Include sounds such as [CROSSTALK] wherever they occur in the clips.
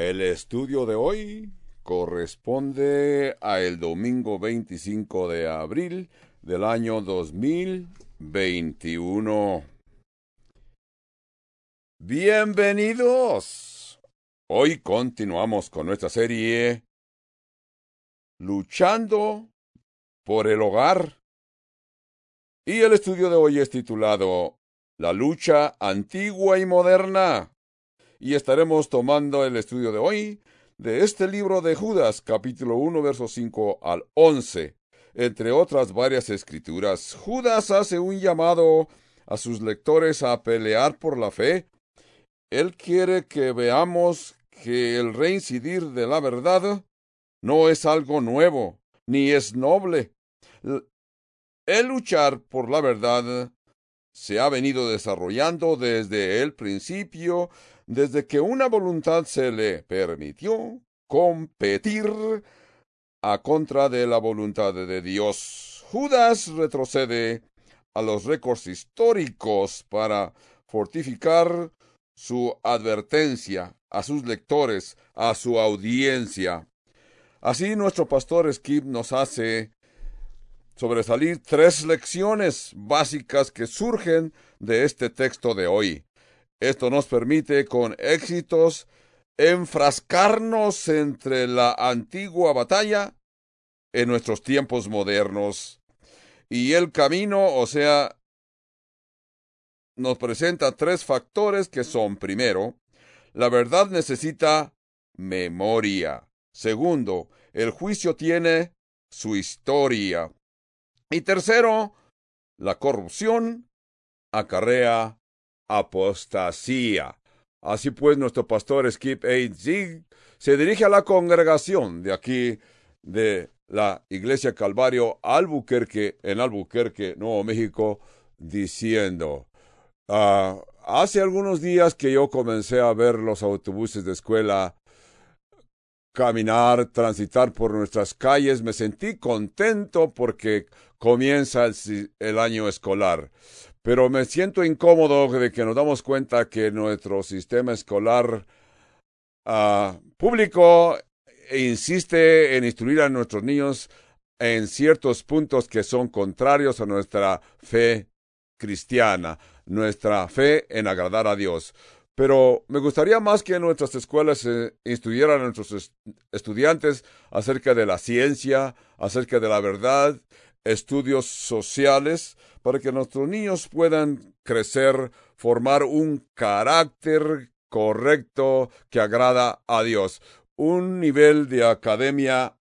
El estudio de hoy corresponde a el domingo 25 de abril del año 2021. Bienvenidos. Hoy continuamos con nuestra serie Luchando por el hogar. Y el estudio de hoy es titulado La lucha antigua y moderna. Y estaremos tomando el estudio de hoy de este libro de Judas, capítulo 1, versos 5 al 11. Entre otras varias escrituras, Judas hace un llamado a sus lectores a pelear por la fe. Él quiere que veamos que el reincidir de la verdad no es algo nuevo, ni es noble. El luchar por la verdad se ha venido desarrollando desde el principio desde que una voluntad se le permitió competir a contra de la voluntad de Dios. Judas retrocede a los récords históricos para fortificar su advertencia a sus lectores, a su audiencia. Así nuestro pastor Skip nos hace sobresalir tres lecciones básicas que surgen de este texto de hoy. Esto nos permite con éxitos enfrascarnos entre la antigua batalla en nuestros tiempos modernos. Y el camino, o sea, nos presenta tres factores que son, primero, la verdad necesita memoria. Segundo, el juicio tiene su historia. Y tercero, la corrupción acarrea apostasía. Así pues, nuestro pastor Skip A. Zig se dirige a la congregación de aquí, de la Iglesia Calvario Albuquerque, en Albuquerque, Nuevo México, diciendo, uh, hace algunos días que yo comencé a ver los autobuses de escuela caminar, transitar por nuestras calles, me sentí contento porque comienza el año escolar pero me siento incómodo de que nos damos cuenta que nuestro sistema escolar uh, público insiste en instruir a nuestros niños en ciertos puntos que son contrarios a nuestra fe cristiana, nuestra fe en agradar a Dios. Pero me gustaría más que nuestras escuelas eh, instruyeran a nuestros est estudiantes acerca de la ciencia, acerca de la verdad, estudios sociales, para que nuestros niños puedan crecer, formar un carácter correcto que agrada a Dios, un nivel de academia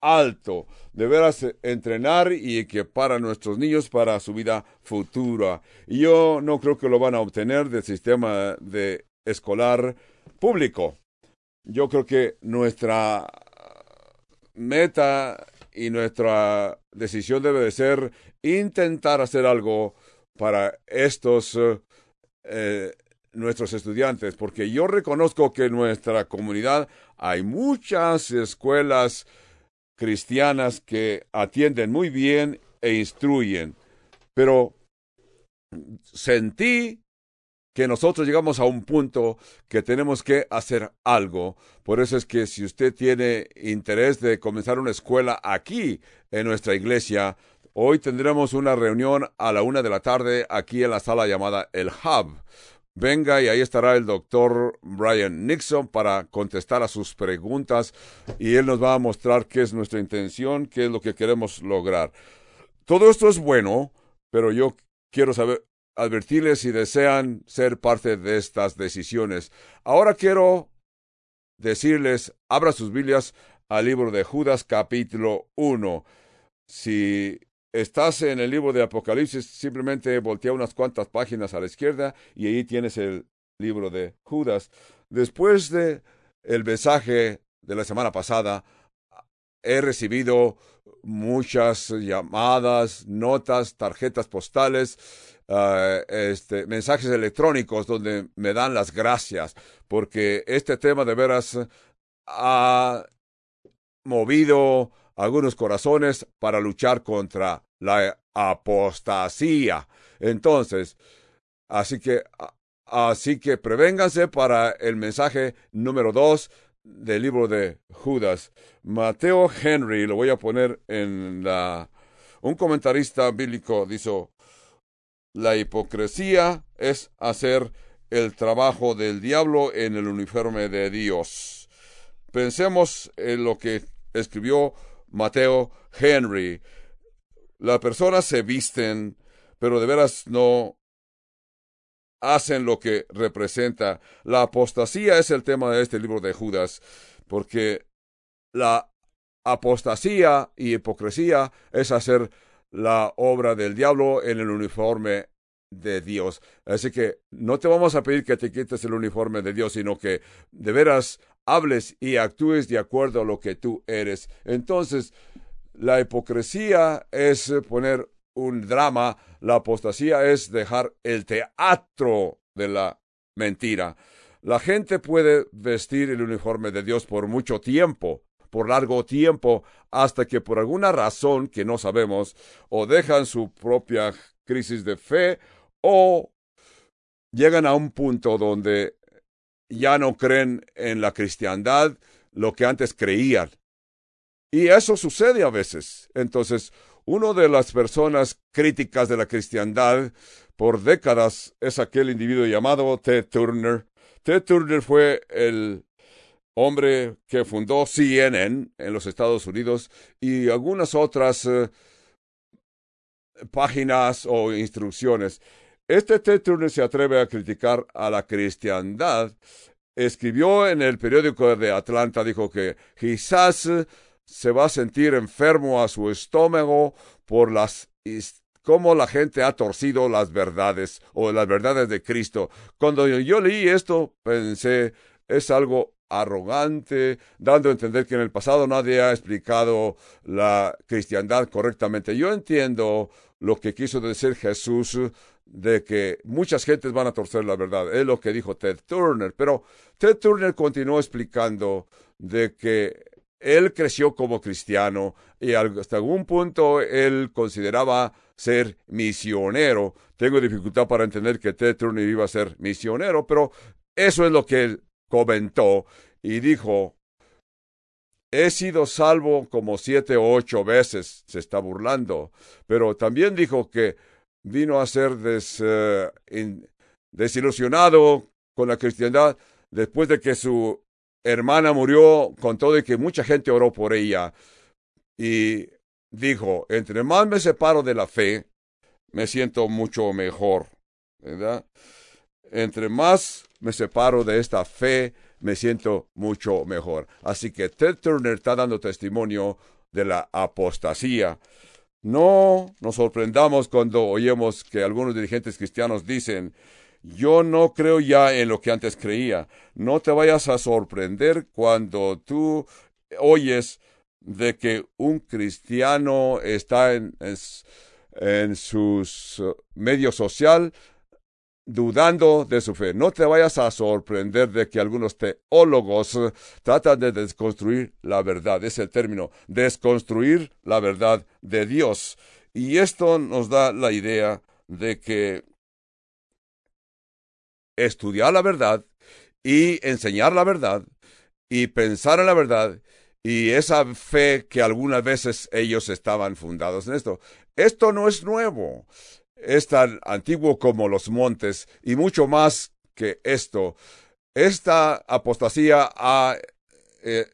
alto, de veras entrenar y equipar a nuestros niños para su vida futura. Y yo no creo que lo van a obtener del sistema de escolar público. Yo creo que nuestra meta y nuestra decisión debe de ser intentar hacer algo para estos eh, nuestros estudiantes, porque yo reconozco que en nuestra comunidad hay muchas escuelas cristianas que atienden muy bien e instruyen, pero sentí que nosotros llegamos a un punto que tenemos que hacer algo. Por eso es que si usted tiene interés de comenzar una escuela aquí en nuestra iglesia, hoy tendremos una reunión a la una de la tarde aquí en la sala llamada El Hub. Venga y ahí estará el doctor Brian Nixon para contestar a sus preguntas y él nos va a mostrar qué es nuestra intención, qué es lo que queremos lograr. Todo esto es bueno, pero yo quiero saber, advertirles si desean ser parte de estas decisiones. Ahora quiero decirles, abra sus Biblias al libro de Judas capítulo 1. Si estás en el libro de Apocalipsis, simplemente voltea unas cuantas páginas a la izquierda y ahí tienes el libro de Judas. Después de el mensaje de la semana pasada, he recibido muchas llamadas, notas, tarjetas postales uh, este, mensajes electrónicos donde me dan las gracias, porque este tema de veras ha movido algunos corazones para luchar contra la apostasía. Entonces, así que, así que prevénganse para el mensaje número dos del libro de Judas. Mateo Henry, lo voy a poner en la... Un comentarista bíblico dijo, la hipocresía es hacer el trabajo del diablo en el uniforme de Dios. Pensemos en lo que escribió Mateo Henry. Las personas se visten, pero de veras no hacen lo que representa. La apostasía es el tema de este libro de Judas, porque la apostasía y hipocresía es hacer la obra del diablo en el uniforme de Dios. Así que no te vamos a pedir que te quites el uniforme de Dios, sino que de veras hables y actúes de acuerdo a lo que tú eres. Entonces, la hipocresía es poner un drama, la apostasía es dejar el teatro de la mentira. La gente puede vestir el uniforme de Dios por mucho tiempo, por largo tiempo, hasta que por alguna razón que no sabemos, o dejan su propia crisis de fe, o llegan a un punto donde ya no creen en la cristiandad lo que antes creían. Y eso sucede a veces. Entonces, una de las personas críticas de la cristiandad por décadas es aquel individuo llamado Ted Turner. Ted Turner fue el hombre que fundó CNN en los Estados Unidos y algunas otras eh, páginas o instrucciones. Este Ted Turner se atreve a criticar a la cristiandad. Escribió en el periódico de Atlanta, dijo que quizás se va a sentir enfermo a su estómago por las cómo la gente ha torcido las verdades o las verdades de Cristo. Cuando yo leí esto, pensé, es algo arrogante, dando a entender que en el pasado nadie ha explicado la cristiandad correctamente. Yo entiendo lo que quiso decir Jesús de que muchas gentes van a torcer la verdad. Es lo que dijo Ted Turner. Pero Ted Turner continuó explicando de que él creció como cristiano y hasta algún punto él consideraba ser misionero. Tengo dificultad para entender que Ted Turner iba a ser misionero, pero eso es lo que él comentó y dijo, he sido salvo como siete o ocho veces, se está burlando, pero también dijo que vino a ser eh, desilusionado con la cristiandad después de que su hermana murió con todo y que mucha gente oró por ella. Y dijo, entre más me separo de la fe, me siento mucho mejor. ¿Verdad? Entre más me separo de esta fe, me siento mucho mejor. Así que Ted Turner está dando testimonio de la apostasía. No nos sorprendamos cuando oímos que algunos dirigentes cristianos dicen yo no creo ya en lo que antes creía. No te vayas a sorprender cuando tú oyes de que un cristiano está en, en, su medio social dudando de su fe. No te vayas a sorprender de que algunos teólogos tratan de desconstruir la verdad. Es el término, desconstruir la verdad de Dios. Y esto nos da la idea de que estudiar la verdad y enseñar la verdad y pensar en la verdad y esa fe que algunas veces ellos estaban fundados en esto. Esto no es nuevo, es tan antiguo como los montes y mucho más que esto. Esta apostasía ha eh,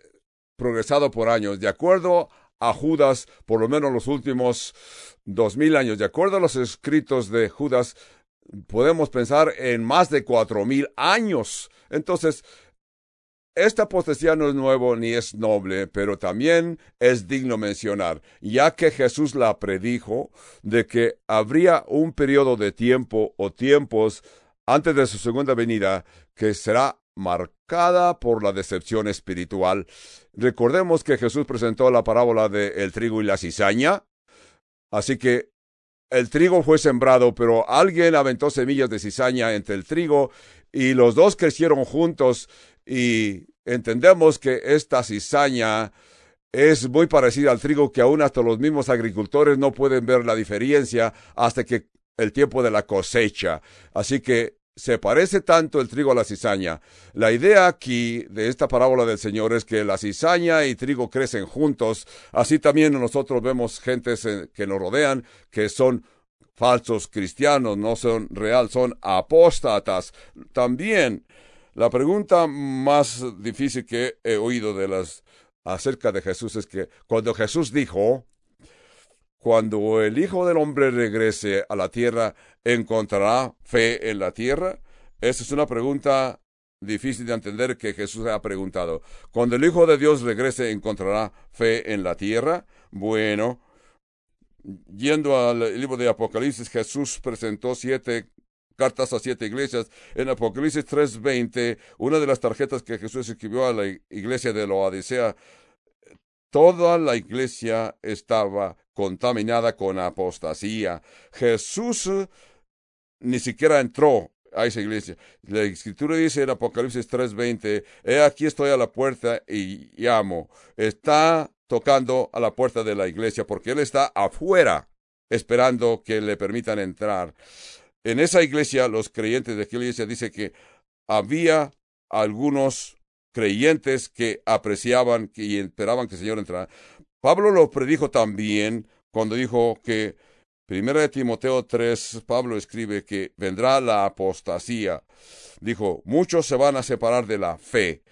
progresado por años, de acuerdo a Judas, por lo menos los últimos dos mil años, de acuerdo a los escritos de Judas, podemos pensar en más de cuatro mil años. Entonces, esta apostasía no es nuevo ni es noble, pero también es digno mencionar, ya que Jesús la predijo de que habría un periodo de tiempo o tiempos antes de su segunda venida que será marcada por la decepción espiritual. Recordemos que Jesús presentó la parábola de el trigo y la cizaña, así que el trigo fue sembrado, pero alguien aventó semillas de cizaña entre el trigo y los dos crecieron juntos y entendemos que esta cizaña es muy parecida al trigo que aún hasta los mismos agricultores no pueden ver la diferencia hasta que el tiempo de la cosecha. Así que se parece tanto el trigo a la cizaña. La idea aquí de esta parábola del Señor es que la cizaña y trigo crecen juntos. Así también nosotros vemos gentes que nos rodean que son falsos cristianos, no son real, son apóstatas. También la pregunta más difícil que he oído de las acerca de Jesús es que cuando Jesús dijo, cuando el Hijo del Hombre regrese a la tierra, ¿encontrará fe en la tierra? Esa es una pregunta difícil de entender que Jesús ha preguntado. Cuando el Hijo de Dios regrese, ¿encontrará fe en la tierra? Bueno, yendo al libro de Apocalipsis, Jesús presentó siete cartas a siete iglesias. En Apocalipsis 3:20, una de las tarjetas que Jesús escribió a la iglesia de la Odisea, toda la iglesia estaba contaminada con apostasía. Jesús ni siquiera entró a esa iglesia. La escritura dice en Apocalipsis 3:20, he aquí estoy a la puerta y llamo. Está tocando a la puerta de la iglesia porque él está afuera esperando que le permitan entrar. En esa iglesia, los creyentes de aquella iglesia dice que había algunos creyentes que apreciaban y esperaban que el Señor entrara. Pablo lo predijo también cuando dijo que Primera de Timoteo 3, Pablo escribe que vendrá la apostasía. Dijo, muchos se van a separar de la fe,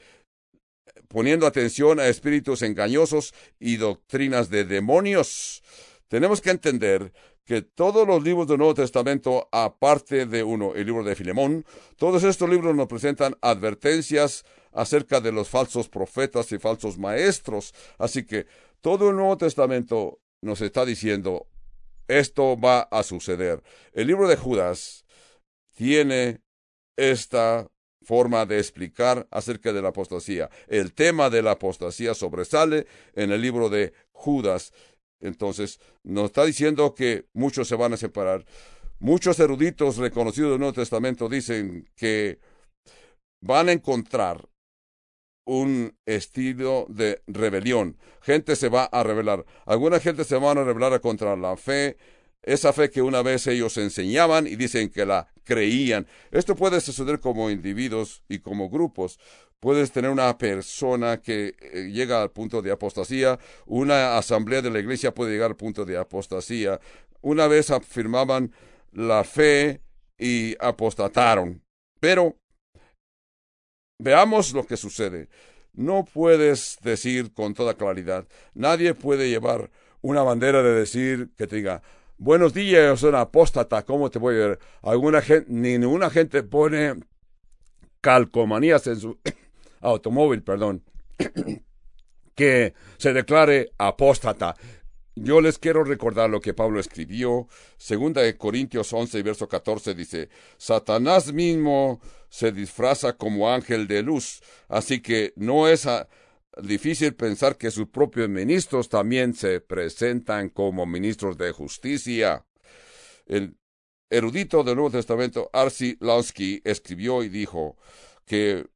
poniendo atención a espíritus engañosos y doctrinas de demonios. Tenemos que entender que todos los libros del Nuevo Testamento, aparte de uno, el libro de Filemón, todos estos libros nos presentan advertencias acerca de los falsos profetas y falsos maestros. Así que todo el Nuevo Testamento nos está diciendo, esto va a suceder. El libro de Judas tiene esta forma de explicar acerca de la apostasía. El tema de la apostasía sobresale en el libro de Judas. Entonces, nos está diciendo que muchos se van a separar. Muchos eruditos reconocidos del Nuevo Testamento dicen que van a encontrar un estilo de rebelión. Gente se va a rebelar. Alguna gente se van a rebelar contra la fe, esa fe que una vez ellos enseñaban y dicen que la creían. Esto puede suceder como individuos y como grupos. Puedes tener una persona que eh, llega al punto de apostasía, una asamblea de la iglesia puede llegar al punto de apostasía. Una vez afirmaban la fe y apostataron. Pero Veamos lo que sucede. No puedes decir con toda claridad, nadie puede llevar una bandera de decir que te diga, buenos días, soy una apóstata, ¿cómo te voy a ver? Ninguna gente pone calcomanías en su [COUGHS] automóvil, perdón, [COUGHS] que se declare apóstata. Yo les quiero recordar lo que Pablo escribió. Segunda de Corintios 11, verso 14 dice, Satanás mismo se disfraza como ángel de luz, así que no es ah, difícil pensar que sus propios ministros también se presentan como ministros de justicia. El erudito del Nuevo Testamento, Arsi Lansky, escribió y dijo que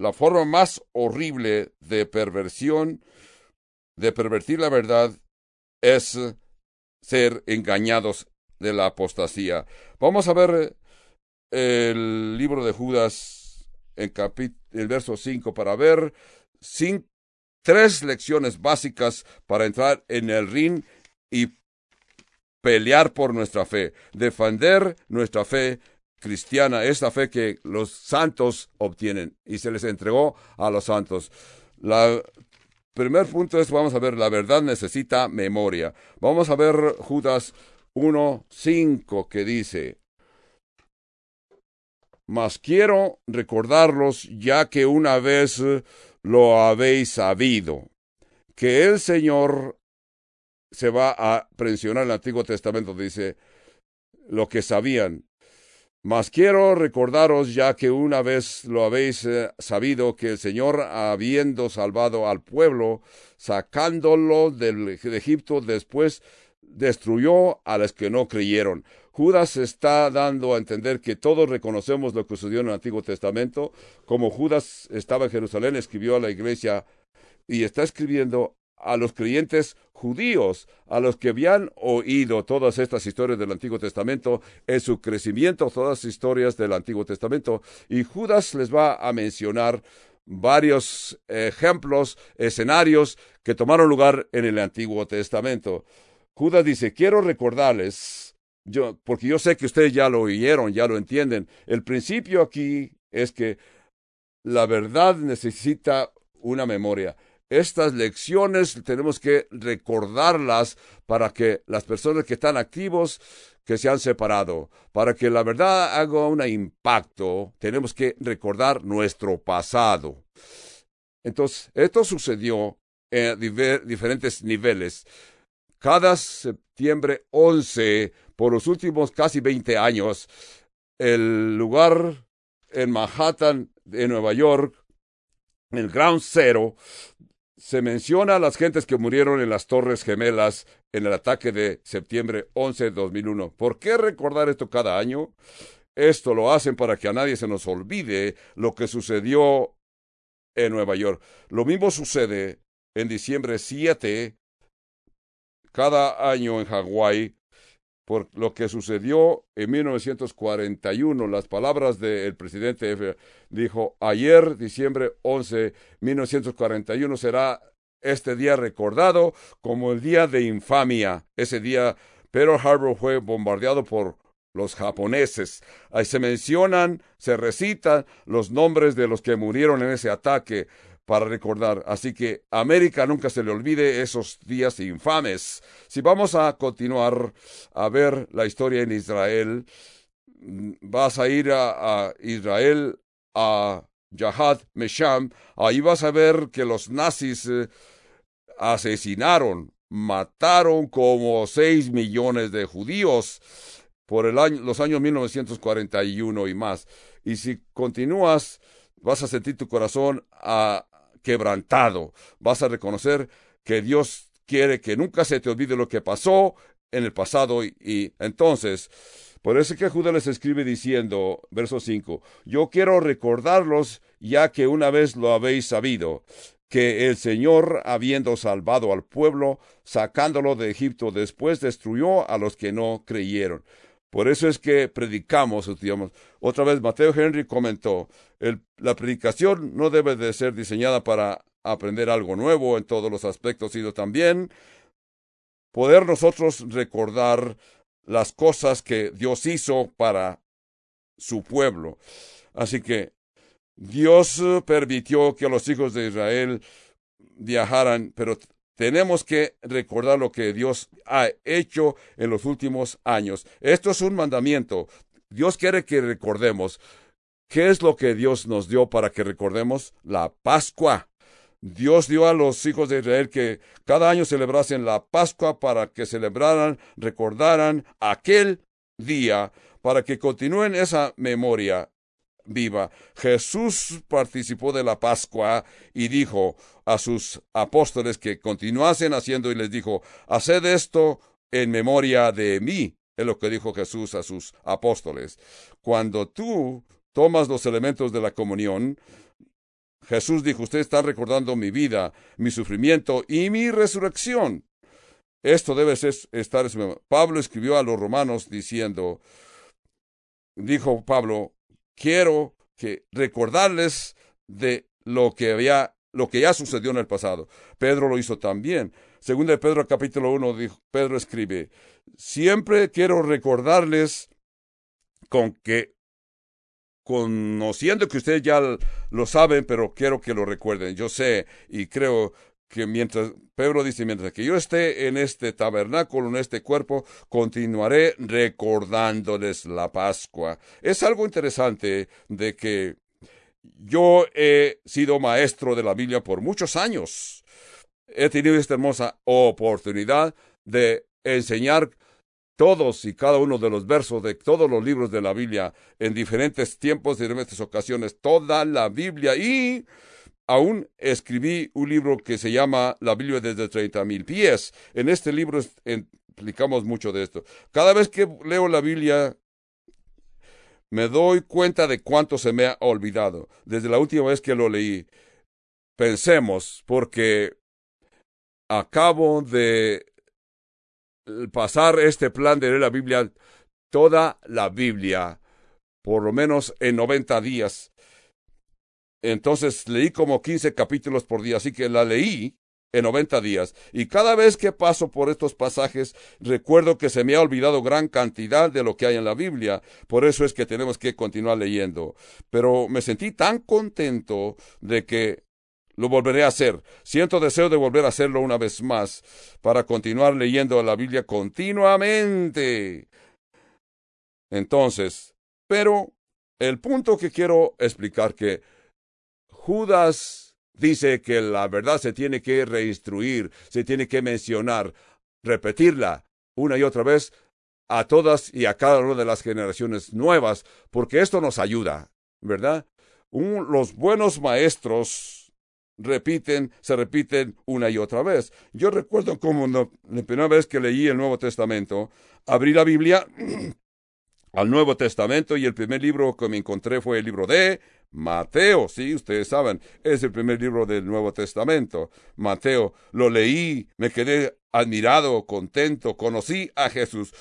la forma más horrible de perversión de pervertir la verdad es ser engañados de la apostasía. Vamos a ver el libro de Judas en el verso 5 para ver tres lecciones básicas para entrar en el ring y pelear por nuestra fe, defender nuestra fe cristiana, esta fe que los santos obtienen y se les entregó a los santos. La Primer punto es, vamos a ver, la verdad necesita memoria. Vamos a ver Judas 1.5 que dice, mas quiero recordarlos ya que una vez lo habéis sabido, que el Señor se va a mencionar en el Antiguo Testamento, dice, lo que sabían, mas quiero recordaros ya que una vez lo habéis eh, sabido que el Señor, habiendo salvado al pueblo, sacándolo del, de Egipto, después destruyó a los que no creyeron. Judas está dando a entender que todos reconocemos lo que sucedió en el Antiguo Testamento, como Judas estaba en Jerusalén, escribió a la iglesia y está escribiendo a los creyentes judíos, a los que habían oído todas estas historias del Antiguo Testamento, en su crecimiento, todas las historias del Antiguo Testamento, y Judas les va a mencionar varios ejemplos, escenarios que tomaron lugar en el Antiguo Testamento. Judas dice, quiero recordarles, yo, porque yo sé que ustedes ya lo oyeron, ya lo entienden. El principio aquí es que la verdad necesita una memoria. Estas lecciones tenemos que recordarlas para que las personas que están activos, que se han separado, para que la verdad haga un impacto, tenemos que recordar nuestro pasado. Entonces, esto sucedió en diferentes niveles. Cada septiembre 11, por los últimos casi 20 años, el lugar en Manhattan, de Nueva York, el Ground Zero, se menciona a las gentes que murieron en las Torres Gemelas en el ataque de septiembre 11 de 2001. ¿Por qué recordar esto cada año? Esto lo hacen para que a nadie se nos olvide lo que sucedió en Nueva York. Lo mismo sucede en diciembre 7 cada año en Hawái por lo que sucedió en 1941. Las palabras del presidente F. dijo, ayer, diciembre 11, 1941, será este día recordado como el día de infamia. Ese día Pearl Harbor fue bombardeado por los japoneses. Ahí se mencionan, se recitan los nombres de los que murieron en ese ataque para recordar. Así que América nunca se le olvide esos días infames. Si vamos a continuar a ver la historia en Israel, vas a ir a, Israel, a Yahad Mesham, ahí vas a ver que los nazis eh, asesinaron, mataron como seis millones de judíos por los años 1941 y más. Y si continúas, vas a sentir tu corazón a, quebrantado. Vas a reconocer que Dios quiere que nunca se te olvide lo que pasó en el pasado y, entonces, por eso que Judas les escribe diciendo, verso 5, yo quiero recordarlos ya que una vez lo habéis sabido, que el Señor, habiendo salvado al pueblo, sacándolo de Egipto, después destruyó a los que no creyeron. Por eso es que predicamos, digamos. Otra vez Mateo Henry comentó, la predicación no debe de ser diseñada para aprender algo nuevo en todos los aspectos, sino también poder nosotros recordar las cosas que Dios hizo para su pueblo. Así que Dios permitió que los hijos de Israel viajaran, pero tenemos que recordar lo que Dios ha hecho en los últimos años. Esto es un mandamiento. Dios quiere que recordemos. ¿Qué es lo que Dios nos dio para que recordemos? La Pascua. Dios dio a los hijos de Israel que cada año celebrasen la Pascua para que celebraran, recordaran aquel día, para que continúen esa memoria viva. Jesús participó de la Pascua y dijo a sus apóstoles que continuasen haciendo y les dijo, haced esto en memoria de mí. Es lo que dijo Jesús a sus apóstoles. Cuando tú tomas los elementos de la comunión, Jesús dijo, usted está recordando mi vida, mi sufrimiento y mi resurrección. Esto debe ser, estar Pablo escribió a los romanos diciendo, dijo Pablo, quiero que recordarles de lo que había, lo que ya sucedió en el pasado. Pedro lo hizo también. Según de Pedro capítulo 1, dijo, Pedro escribe, siempre quiero recordarles con que, conociendo que ustedes ya lo saben, pero quiero que lo recuerden. Yo sé y creo que mientras, Pedro dice, mientras que yo esté en este tabernáculo, en este cuerpo, continuaré recordándoles la Pascua. Es algo interesante de que yo he sido maestro de la Biblia por muchos años. He tenido esta hermosa oportunidad de enseñar todos y cada uno de los versos de todos los libros de la Biblia en diferentes tiempos, en diferentes ocasiones, toda la Biblia y aún escribí un libro que se llama La Biblia desde treinta mil pies. En este libro explicamos mucho de esto. Cada vez que leo la Biblia, me doy cuenta de cuánto se me ha olvidado desde la última vez que lo leí. Pensemos, porque acabo de pasar este plan de leer la Biblia, toda la Biblia, por lo menos en 90 días. Entonces leí como 15 capítulos por día, así que la leí en 90 días. Y cada vez que paso por estos pasajes, recuerdo que se me ha olvidado gran cantidad de lo que hay en la Biblia. Por eso es que tenemos que continuar leyendo. Pero me sentí tan contento de que lo volveré a hacer. Siento deseo de volver a hacerlo una vez más para continuar leyendo la Biblia continuamente. Entonces, pero el punto que quiero explicar que Judas dice que la verdad se tiene que reinstruir, se tiene que mencionar, repetirla una y otra vez a todas y a cada una de las generaciones nuevas, porque esto nos ayuda, ¿verdad? los buenos maestros repiten, se repiten una y otra vez. Yo recuerdo como la primera vez que leí el Nuevo Testamento, abrí la Biblia [CLEARS THROAT] al Nuevo Testamento y el primer libro que me encontré fue el libro de Mateo, sí, ustedes saben, es el primer libro del Nuevo Testamento. Mateo, lo leí, me quedé admirado, contento, conocí a Jesús,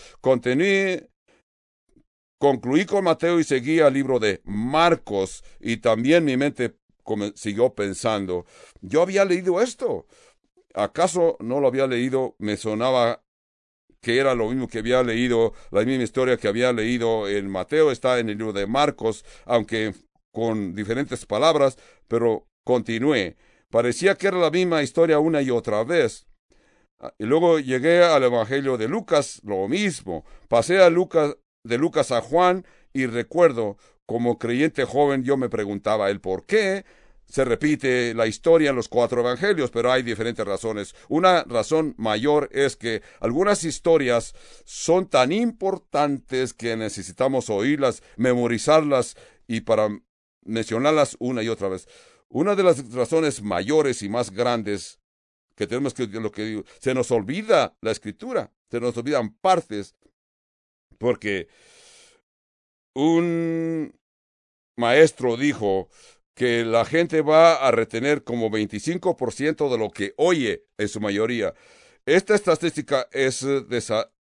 concluí con Mateo y seguí al libro de Marcos y también mi mente siguió pensando, yo había leído esto. ¿Acaso no lo había leído? Me sonaba que era lo mismo que había leído, la misma historia que había leído en Mateo, está en el libro de Marcos, aunque con diferentes palabras, pero continué. Parecía que era la misma historia una y otra vez. Ah, y luego llegué al Evangelio de Lucas, lo mismo. Pasé Lucas, de Lucas a Juan y recuerdo, como creyente joven, yo me preguntaba el por qué se repite la historia en los cuatro evangelios, pero hay diferentes razones. Una razón mayor es que algunas historias son tan importantes que necesitamos oírlas, memorizarlas y para mencionarlas una y otra vez. Una de las razones mayores y más grandes que tenemos que lo que digo, se nos olvida la escritura, se nos olvidan partes, porque un maestro dijo que la gente va a retener como 25% de lo que oye en su mayoría. Esta estadística es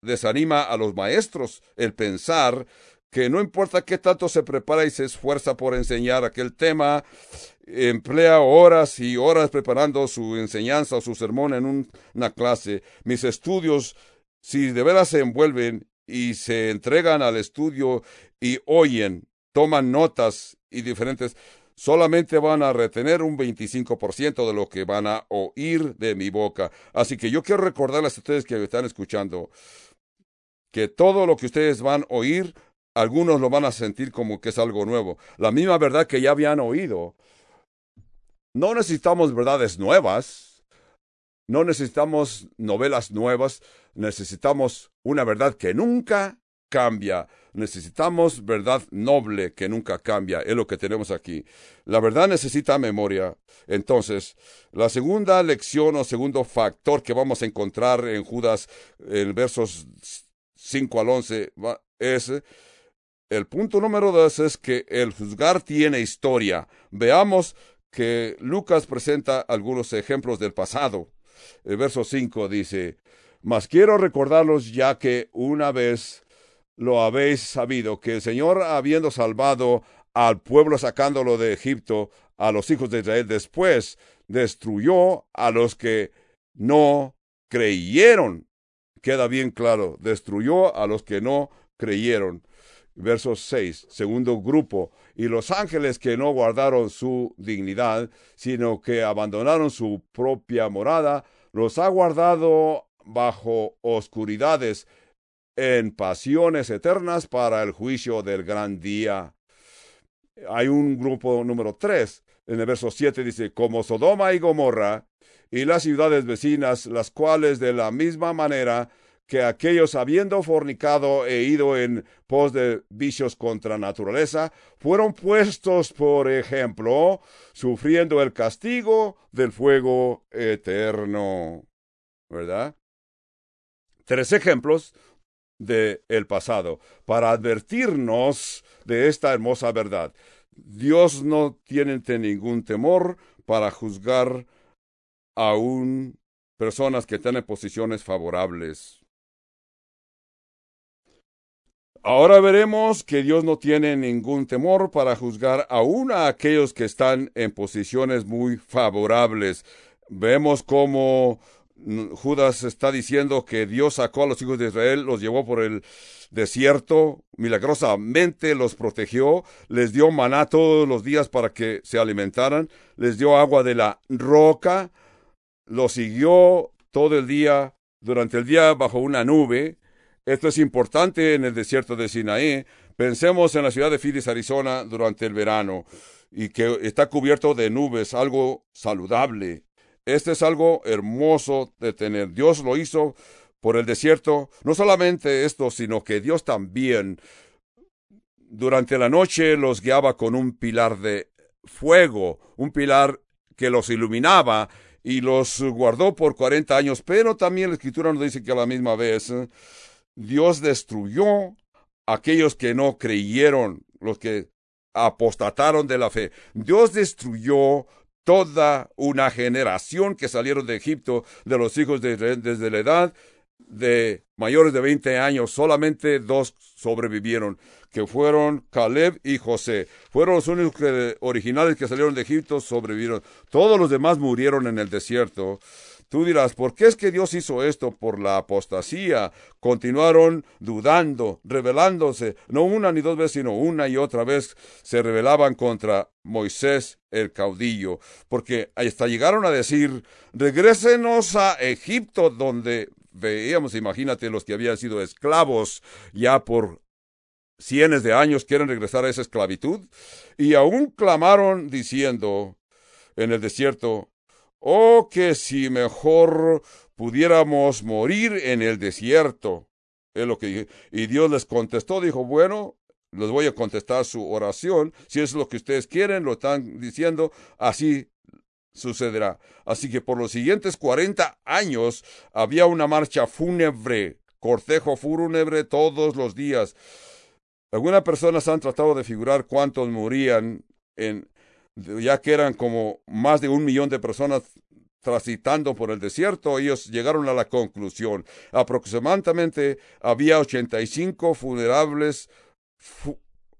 desanima a los maestros el pensar que no importa qué tanto se prepara y se esfuerza por enseñar aquel tema, emplea horas y horas preparando su enseñanza o su sermón en una clase. Mis estudios, si de veras se envuelven y se entregan al estudio y oyen, toman notas y diferentes, solamente van a retener un 25% de lo que van a oír de mi boca. Así que yo quiero recordarles a ustedes que me están escuchando que todo lo que ustedes van a oír, algunos lo van a sentir como que es algo nuevo. La misma verdad que ya habían oído. No necesitamos verdades nuevas. No necesitamos novelas nuevas. Necesitamos una verdad que nunca cambia. Necesitamos verdad noble que nunca cambia. Es lo que tenemos aquí. La verdad necesita memoria. Entonces, la segunda lección o segundo factor que vamos a encontrar en Judas, en versos 5 al 11, es el punto número dos es que el juzgar tiene historia. Veamos que Lucas presenta algunos ejemplos del pasado. El verso 5 dice, Mas quiero recordarlos ya que una vez lo habéis sabido, que el Señor, habiendo salvado al pueblo sacándolo de Egipto, a los hijos de Israel, después destruyó a los que no creyeron. Queda bien claro, destruyó a los que no creyeron. Verso 6, segundo grupo, y los ángeles que no guardaron su dignidad, sino que abandonaron su propia morada, los ha guardado bajo oscuridades en pasiones eternas para el juicio del gran día. Hay un grupo número tres. En el verso siete dice, como Sodoma y Gomorra y las ciudades vecinas, las cuales de la misma manera que aquellos habiendo fornicado e ido en pos de vicios contra naturaleza, fueron puestos por ejemplo, sufriendo el castigo del fuego eterno. ¿Verdad? Tres ejemplos de el pasado para advertirnos de esta hermosa verdad. Dios no tiene ningún temor para juzgar a un personas que están en posiciones favorables. Ahora veremos que Dios no tiene ningún temor para juzgar aún a aquellos que están en posiciones muy favorables. Vemos cómo Judas está diciendo que Dios sacó a los hijos de Israel, los llevó por el desierto, milagrosamente los protegió, les dio maná todos los días para que se alimentaran, les dio agua de la roca, los siguió todo el día, durante el día bajo una nube. Esto es importante en el desierto de Sinaí. Pensemos en la ciudad de Phoenix, Arizona, durante el verano, y que está cubierto de nubes, algo saludable. Este es algo hermoso de tener. Dios lo hizo por el desierto. No solamente esto, sino que Dios también durante la noche los guiaba con un pilar de fuego, un pilar que los iluminaba y los guardó por cuarenta años. Pero también la escritura nos dice que a la misma vez Dios destruyó a aquellos que no creyeron, los que apostataron de la fe. Dios destruyó toda una generación que salieron de Egipto, de los hijos de desde la edad de mayores de 20 años, solamente dos sobrevivieron, que fueron Caleb y José. Fueron los únicos originales que salieron de Egipto, sobrevivieron. Todos los demás murieron en el desierto. Tú dirás, ¿por qué es que Dios hizo esto? Por la apostasía. Continuaron dudando, rebelándose, no una ni dos veces, sino una y otra vez se rebelaban contra Moisés el caudillo, porque hasta llegaron a decir, regrésenos a Egipto, donde veíamos, imagínate, los que habían sido esclavos ya por cientos de años quieren regresar a esa esclavitud, y aún clamaron diciendo en el desierto, Oh, que si mejor pudiéramos morir en el desierto. Es lo que Y Dios les contestó, dijo, bueno, les voy a contestar su oración. Si es lo que ustedes quieren, lo están diciendo, así sucederá. Así que por los siguientes cuarenta años había una marcha fúnebre, cortejo fúnebre todos los días. Algunas personas han tratado de figurar cuántos morían en ya que eran como más de un millón de personas transitando por el desierto, ellos llegaron a la conclusión. Aproximadamente había 85 funerables,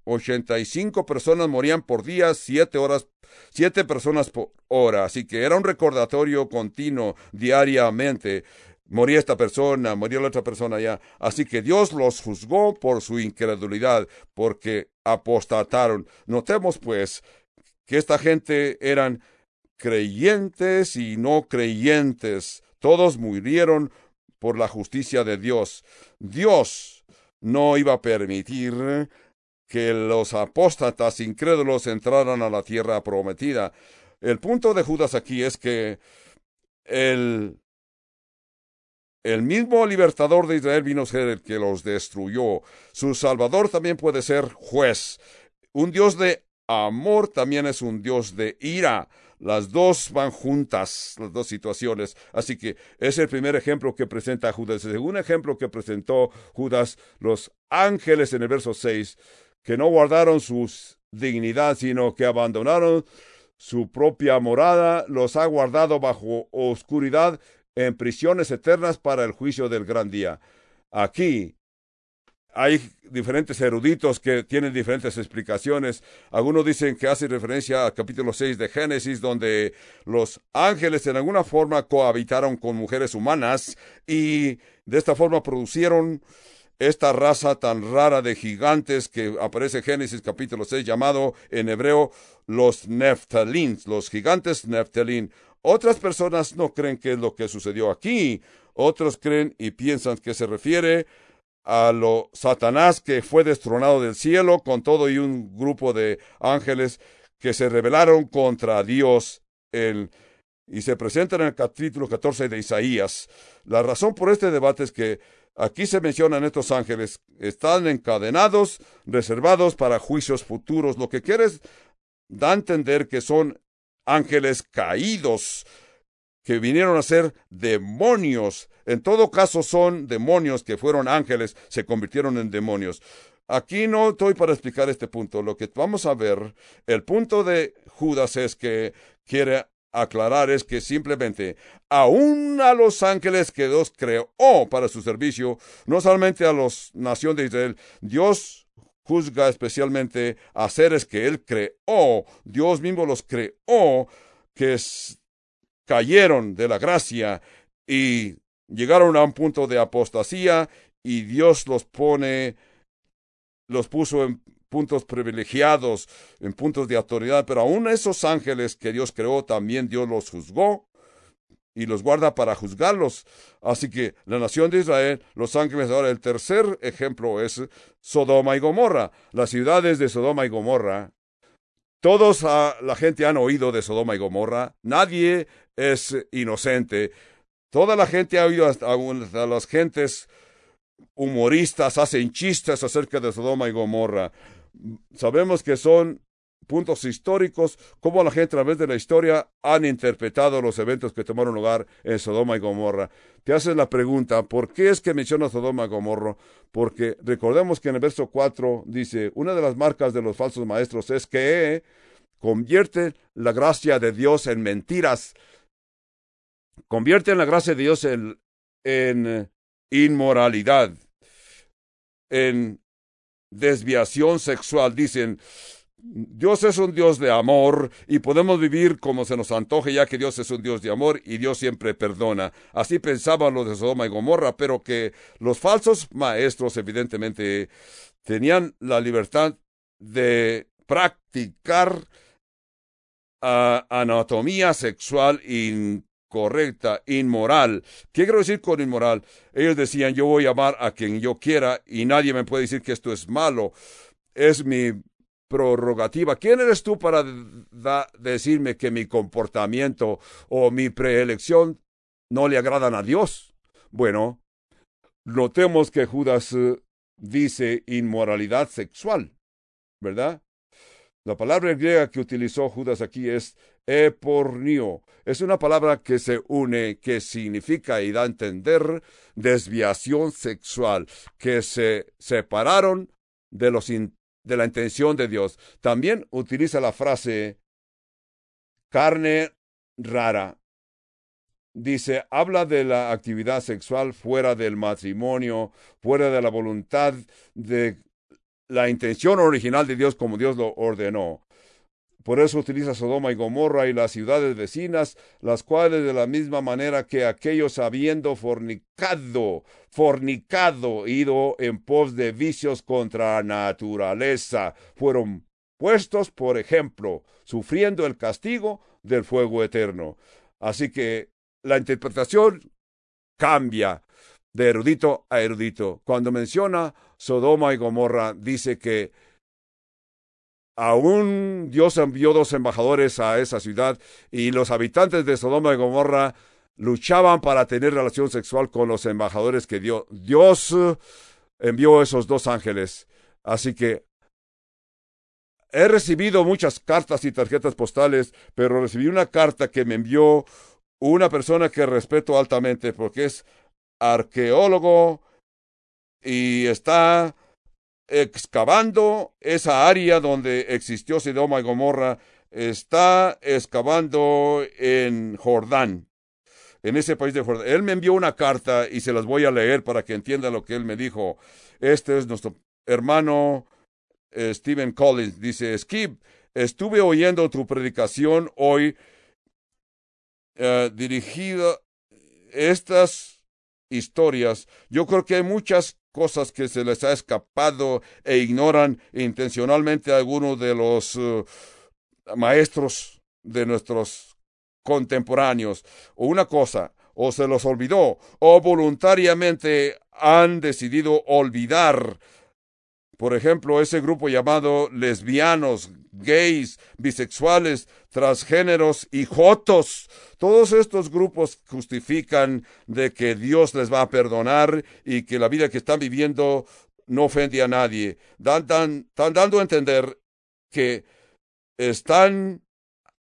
85 personas morían por día, 7 horas, 7 personas por hora. Así que era un recordatorio continuo diariamente. Moría esta persona, moría la otra persona ya. Así que Dios los juzgó por su incredulidad, porque apostataron. Notemos pues que esta gente eran creyentes y no creyentes. Todos murieron por la justicia de Dios. Dios no iba a permitir que los apóstatas incrédulos entraran a la tierra prometida. El punto de Judas aquí es que el, el mismo libertador de Israel vino a ser el que los destruyó. Su Salvador también puede ser juez. Un Dios de amor también es un Dios de ira. Las dos van juntas, las dos situaciones. Así que es el primer ejemplo que presenta Judas. El segundo ejemplo que presentó Judas, los ángeles en el verso 6, que no guardaron su dignidad, sino que abandonaron su propia morada, los ha guardado bajo oscuridad en prisiones eternas para el juicio del gran día. Aquí hay diferentes eruditos que tienen diferentes explicaciones. Algunos dicen que hace referencia al capítulo 6 de Génesis, donde los ángeles en alguna forma cohabitaron con mujeres humanas y de esta forma producieron esta raza tan rara de gigantes que aparece en Génesis capítulo 6 llamado en hebreo los Neftalins, los gigantes Neftalín. Otras personas no creen que es lo que sucedió aquí. Otros creen y piensan que se refiere a lo Satanás que fue destronado del cielo con todo y un grupo de ángeles que se rebelaron contra Dios y se presentan en el capítulo 14 de Isaías. La razón por este debate es que aquí se mencionan estos ángeles, están encadenados, reservados para juicios futuros. Lo que quieres da a entender que son ángeles caídos, que vinieron a ser demonios. En todo caso son demonios que fueron ángeles, se convirtieron en demonios. Aquí no estoy para explicar este punto. Lo que vamos a ver, el punto de Judas es que quiere aclarar es que simplemente aún a los ángeles que Dios creó para su servicio, no solamente a los nación de Israel, Dios juzga especialmente a seres que Él creó, Dios mismo los creó, que cayeron de la gracia y llegaron a un punto de apostasía y Dios los pone, los puso en puntos privilegiados, en puntos de autoridad, pero aún esos ángeles que Dios creó, también Dios los juzgó y los guarda para juzgarlos. Así que la nación de Israel, los ángeles, ahora el tercer ejemplo es Sodoma y Gomorra. Las ciudades de Sodoma y Gomorra, todos ah, la gente han oído de Sodoma y Gomorra, nadie es inocente. Toda la gente ha oído hasta, las gentes humoristas hacen chistes acerca de Sodoma y Gomorra sabemos que son puntos históricos, cómo la gente a través de la historia han interpretado los eventos que tomaron lugar en Sodoma y Gomorra. Te haces la pregunta, ¿por qué es que menciona Sodoma y Gomorra? Porque recordemos que en el verso 4 dice, una de las marcas de los falsos maestros es que convierte la gracia de Dios en mentiras, convierten la gracia de Dios en, en inmoralidad, en desviación sexual. Dicen, Dios es un Dios de amor y podemos vivir como se nos antoje ya que Dios es un Dios de amor y Dios siempre perdona. Así pensaban los de Sodoma y Gomorra, pero que los falsos maestros evidentemente tenían la libertad de practicar ah, anatomía sexual correcta, inmoral. ¿Qué quiero decir con inmoral? Ellos decían, yo voy a amar a quien yo quiera y nadie me puede decir que esto es malo. Es mi prerrogativa. ¿Quién eres tú para decirme que mi comportamiento o mi preelección no le agradan a Dios? Bueno, notemos que Judas eh, dice inmoralidad sexual, ¿verdad? La palabra griega que utilizó Judas aquí es epornio. Es una palabra que se une, que significa y da a entender desviación sexual, que se separaron de, los de la intención de Dios. También utiliza la frase carne rara. Dice, habla de la actividad sexual fuera del matrimonio, fuera de la voluntad de la intención original de Dios como Dios lo ordenó. Por eso utiliza Sodoma y Gomorra y las ciudades vecinas, las cuales de la misma manera que aquellos habiendo fornicado, fornicado, ido en pos de vicios contra la naturaleza, fueron puestos, por ejemplo, sufriendo el castigo del fuego eterno. Así que la interpretación cambia de erudito a erudito. Cuando menciona Sodoma y Gomorra, dice que aún Dios envió dos embajadores a esa ciudad y los habitantes de Sodoma y Gomorra luchaban para tener relación sexual con los embajadores que dio. Dios envió esos dos ángeles. Así que he recibido muchas cartas y tarjetas postales, pero recibí una carta que me envió una persona que respeto altamente porque es arqueólogo y está excavando esa área donde existió Sodoma y Gomorra, está excavando en Jordán, en ese país de Jordán. Él me envió una carta y se las voy a leer para que entienda lo que él me dijo. Este es nuestro hermano eh, Stephen Collins. Dice, Skip, estuve oyendo tu predicación hoy eh, dirigida estas historias. Yo creo que hay muchas cosas que se les ha escapado e ignoran intencionalmente algunos de los uh, maestros de nuestros contemporáneos. O una cosa, o se los olvidó, o voluntariamente han decidido olvidar. Por ejemplo, ese grupo llamado lesbianos, gays, bisexuales, transgéneros y jotos. Todos estos grupos justifican de que Dios les va a perdonar y que la vida que están viviendo no ofende a nadie. Dan, están dando a entender que están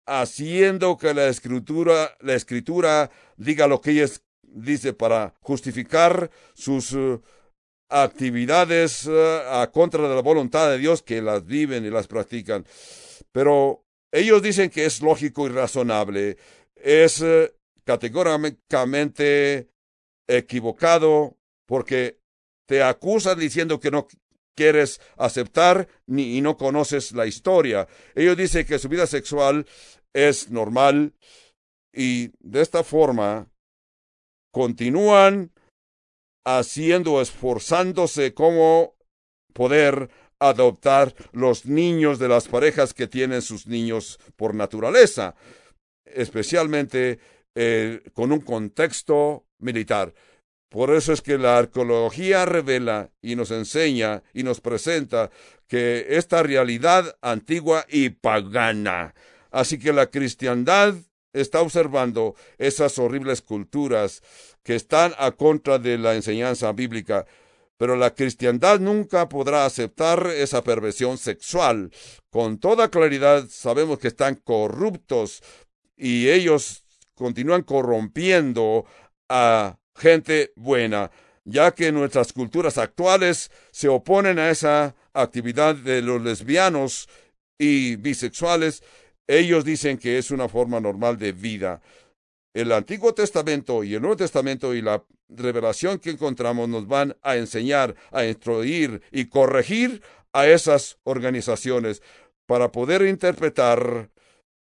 haciendo que la escritura, la escritura diga lo que ella dice para justificar sus uh, actividades uh, a contra de la voluntad de Dios que las viven y las practican. Pero ellos dicen que es lógico y razonable es eh, categóricamente equivocado porque te acusan diciendo que no quieres aceptar ni y no conoces la historia. Ellos dicen que su vida sexual es normal y de esta forma continúan haciendo, esforzándose como poder adoptar los niños de las parejas que tienen sus niños por naturaleza, especialmente eh, con un contexto militar. Por eso es que la arqueología revela y nos enseña y nos presenta que esta realidad antigua y pagana. Así que la cristiandad está observando esas horribles culturas que están a contra de la enseñanza bíblica. Pero la cristiandad nunca podrá aceptar esa perversión sexual. Con toda claridad sabemos que están corruptos y ellos continúan corrompiendo a gente buena, ya que nuestras culturas actuales se oponen a esa actividad de los lesbianos y bisexuales. Ellos dicen que es una forma normal de vida. El Antiguo Testamento y el Nuevo Testamento y la revelación que encontramos nos van a enseñar, a instruir y corregir a esas organizaciones para poder interpretar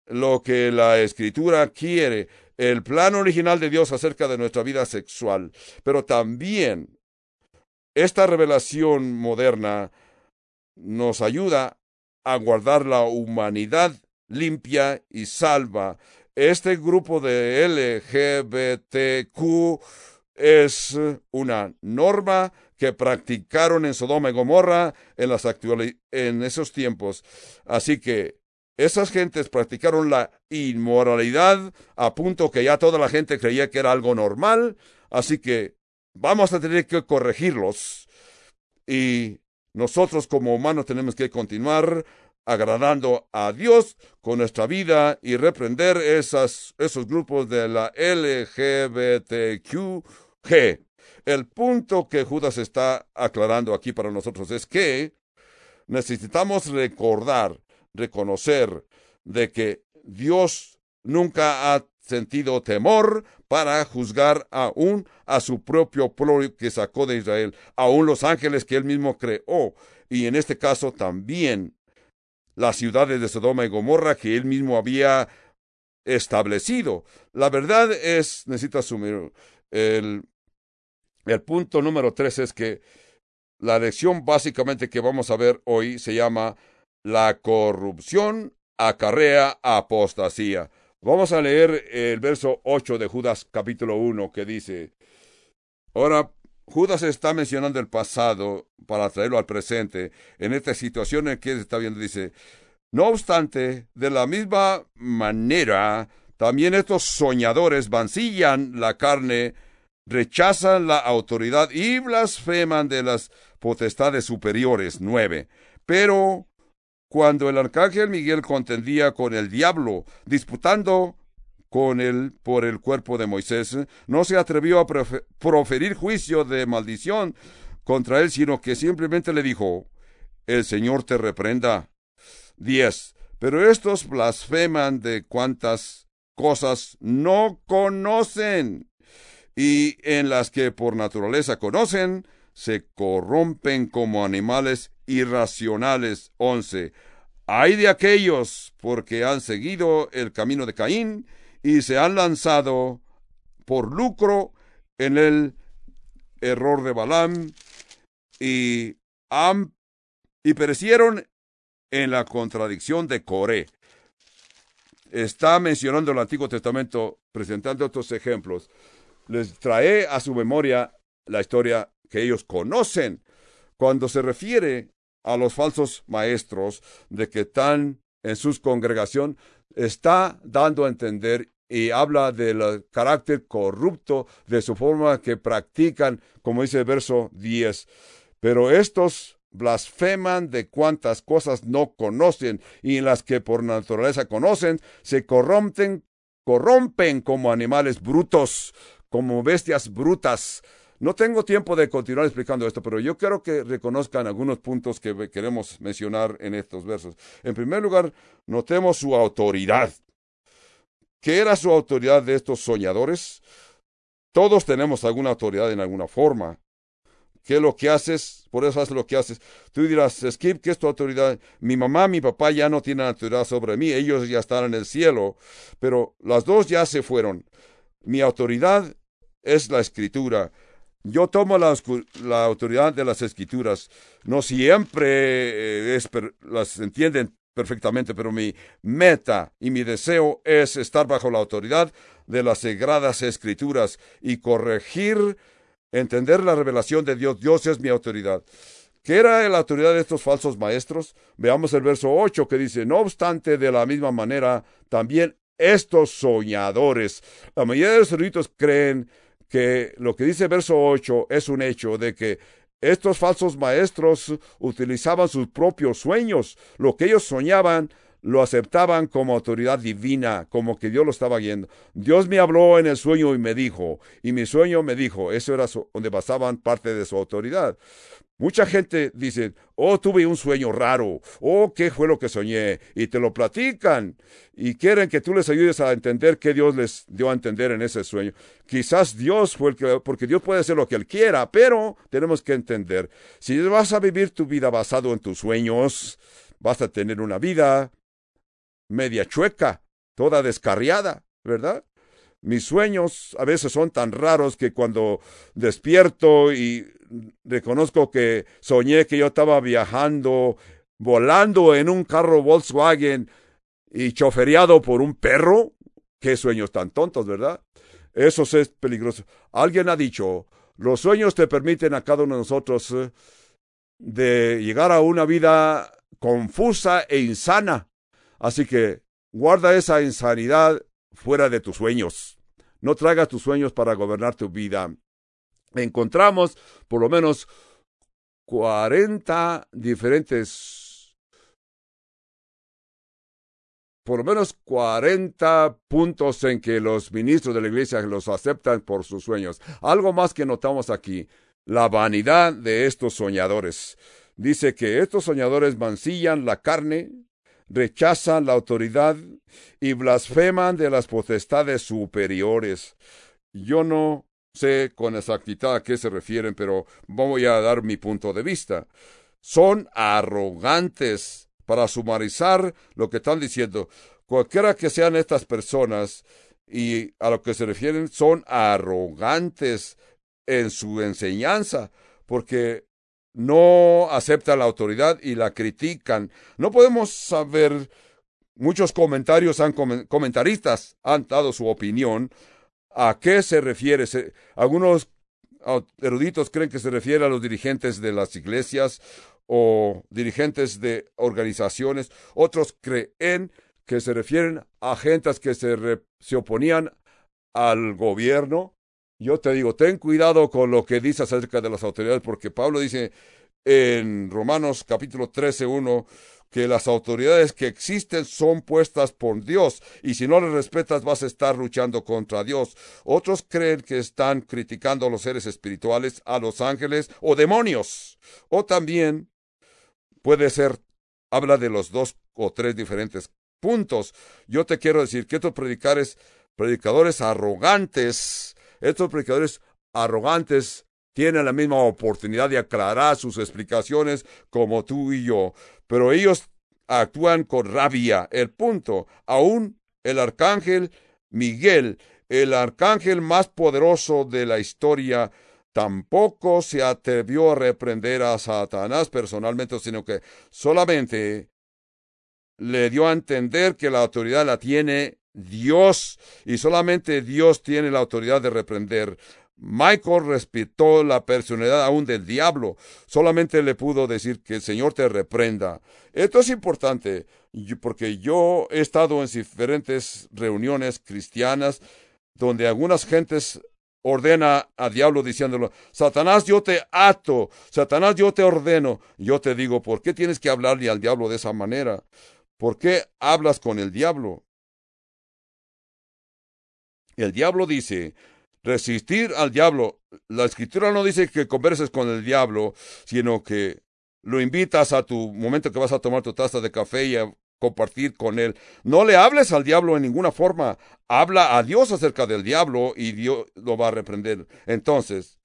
lo que la Escritura quiere, el plan original de Dios acerca de nuestra vida sexual. Pero también esta revelación moderna nos ayuda a guardar la humanidad limpia y salva este grupo de LGBTQ es una norma que practicaron en Sodoma y Gomorra en, las en esos tiempos. Así que esas gentes practicaron la inmoralidad a punto que ya toda la gente creía que era algo normal. Así que vamos a tener que corregirlos. Y nosotros como humanos tenemos que continuar agradando a Dios con nuestra vida y reprender esos grupos de la LGBTQG. El punto que Judas está aclarando aquí para nosotros es que necesitamos recordar, reconocer de que Dios nunca ha sentido temor para juzgar aún a su propio pueblo que sacó de Israel, aún los ángeles que él mismo creó, y en este caso también las ciudades de Sodoma y Gomorra que él mismo había establecido. La verdad es, necesito asumir, el, el punto número tres es que la lección básicamente que vamos a ver hoy se llama la corrupción acarrea apostasía. Vamos a leer el verso 8 de Judas capítulo 1 que dice, Ahora Judas está mencionando el pasado para traerlo al presente. En esta situación en que está viendo, dice, no obstante, de la misma manera, también estos soñadores vancillan la carne, rechazan la autoridad y blasfeman de las potestades superiores. Nueve. Pero cuando el arcángel Miguel contendía con el diablo, disputando con él por el cuerpo de Moisés, no se atrevió a proferir juicio de maldición contra él, sino que simplemente le dijo, el Señor te reprenda. 10. Pero estos blasfeman de cuantas cosas no conocen y en las que por naturaleza conocen, se corrompen como animales irracionales. 11. Hay de aquellos porque han seguido el camino de Caín y se han lanzado por lucro en el error de Balaam y, han, y perecieron en la contradicción de Coré. Está mencionando el Antiguo Testamento, presentando otros ejemplos. Les trae a su memoria la historia que ellos conocen cuando se refiere a los falsos maestros de que están en su congregación, está dando a entender y habla del carácter corrupto de su forma que practican, como dice el verso 10. Pero estos blasfeman de cuantas cosas no conocen y en las que por naturaleza conocen, se corrompen, corrompen como animales brutos, como bestias brutas. No tengo tiempo de continuar explicando esto, pero yo quiero que reconozcan algunos puntos que queremos mencionar en estos versos. En primer lugar, notemos su autoridad. ¿Qué era su autoridad de estos soñadores? Todos tenemos alguna autoridad en alguna forma. ¿Qué es lo que haces? Por eso haces lo que haces. Tú dirás, Skip, ¿qué es tu autoridad? Mi mamá, mi papá ya no tienen autoridad sobre mí, ellos ya están en el cielo, pero las dos ya se fueron. Mi autoridad es la escritura. Yo tomo la, autoridad de las escrituras. No siempre eh, las entienden perfectamente, pero mi meta y mi deseo es estar bajo la autoridad de las sagradas escrituras y corregir, entender la revelación de Dios. Dios es mi autoridad. ¿Qué era la autoridad de estos falsos maestros? Veamos el verso 8 que dice, no obstante, de la misma manera, también estos soñadores. La mayoría de los eruditos creen que lo que dice verso 8 es un hecho de que estos falsos maestros utilizaban sus propios sueños. Lo que ellos soñaban lo aceptaban como autoridad divina, como que Dios lo estaba guiando. Dios me habló en el sueño y me dijo, y mi sueño me dijo, eso era donde basaban parte de su autoridad. Mucha gente dice, oh, tuve un sueño raro, oh, ¿qué fue lo que soñé? Y te lo platican y quieren que tú les ayudes a entender qué Dios les dio a entender en ese sueño. Quizás Dios fue el que, porque Dios puede hacer lo que Él quiera, pero tenemos que entender, si vas a vivir tu vida basado en tus sueños, vas a tener una vida media chueca, toda descarriada, ¿verdad? Mis sueños a veces son tan raros que cuando despierto y reconozco que soñé que yo estaba viajando, volando en un carro Volkswagen y choferiado por un perro. Qué sueños tan tontos, ¿verdad? Eso es peligroso. Alguien ha dicho, los sueños te permiten a cada uno de nosotros eh, de llegar a una vida confusa e insana. Así que guarda esa insanidad fuera de tus sueños. No traigas tus sueños para gobernar tu vida encontramos por lo menos 40 diferentes, por lo menos 40 puntos en que los ministros de la iglesia los aceptan por sus sueños. Algo más que notamos aquí, la vanidad de estos soñadores. Dice que estos soñadores mancillan la carne, rechazan la autoridad y blasfeman de las potestades superiores. Yo no sé con exactitud a qué se refieren, pero voy a dar mi punto de vista. Son arrogantes para sumarizar lo que están diciendo. Cualquiera que sean estas personas y a lo que se refieren, son arrogantes en su enseñanza, porque no aceptan la autoridad y la critican. No podemos saber, muchos comentarios han, comentaristas han dado su opinión ¿A qué se refiere? algunos eruditos creen que se refiere a los dirigentes de las iglesias o dirigentes de organizaciones. Otros creen que se refieren a gentes que se, se oponían al gobierno. Yo te digo, ten cuidado con lo que dice acerca de las autoridades, porque Pablo dice en Romanos capítulo 13, 1, que las autoridades que existen son puestas por Dios y si no les respetas vas a estar luchando contra Dios. Otros creen que están criticando a los seres espirituales, a los ángeles o demonios. O también puede ser, habla de los dos o tres diferentes puntos. Yo te quiero decir que estos predicadores, predicadores arrogantes, estos predicadores arrogantes tienen la misma oportunidad de aclarar sus explicaciones como tú y yo, pero ellos actúan con rabia. El punto, aún el arcángel Miguel, el arcángel más poderoso de la historia, tampoco se atrevió a reprender a Satanás personalmente, sino que solamente le dio a entender que la autoridad la tiene Dios y solamente Dios tiene la autoridad de reprender. Michael respetó la personalidad aún del diablo. Solamente le pudo decir que el Señor te reprenda. Esto es importante porque yo he estado en diferentes reuniones cristianas donde algunas gentes ordena a diablo diciéndolo, Satanás yo te ato, Satanás yo te ordeno. Yo te digo, ¿por qué tienes que hablarle al diablo de esa manera? ¿Por qué hablas con el diablo? El diablo dice, resistir al diablo. La escritura no dice que converses con el diablo, sino que lo invitas a tu momento que vas a tomar tu taza de café y a compartir con él. No le hables al diablo en ninguna forma. Habla a Dios acerca del diablo y Dios lo va a reprender. Entonces,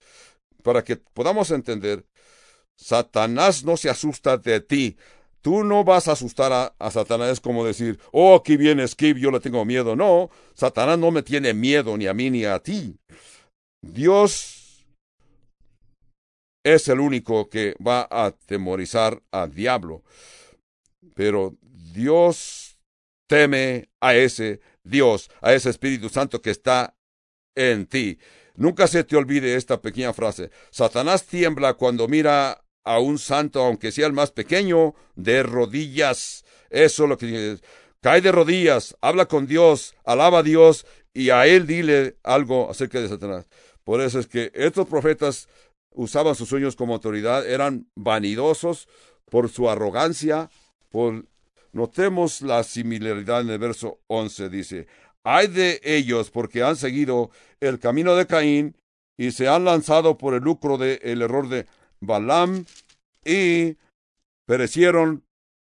para que podamos entender, Satanás no se asusta de ti. Tú no vas a asustar a, Satanás es como decir, oh, aquí viene Skip, yo le tengo miedo. No, Satanás no me tiene miedo ni a mí ni a ti. Dios es el único que va a atemorizar al diablo. Pero Dios teme a ese Dios, a ese Espíritu Santo que está en ti. Nunca se te olvide esta pequeña frase. Satanás tiembla cuando mira a un santo, aunque sea el más pequeño, de rodillas. Eso es lo que cae de rodillas, habla con Dios, alaba a Dios y a él dile algo acerca de Satanás. Por eso es que estos profetas usaban sus sueños como autoridad, eran vanidosos por su arrogancia, Notemos la similaridad en el verso 11, dice, hay de ellos porque han seguido el camino de Caín y se han lanzado por el lucro del error de Balaam y perecieron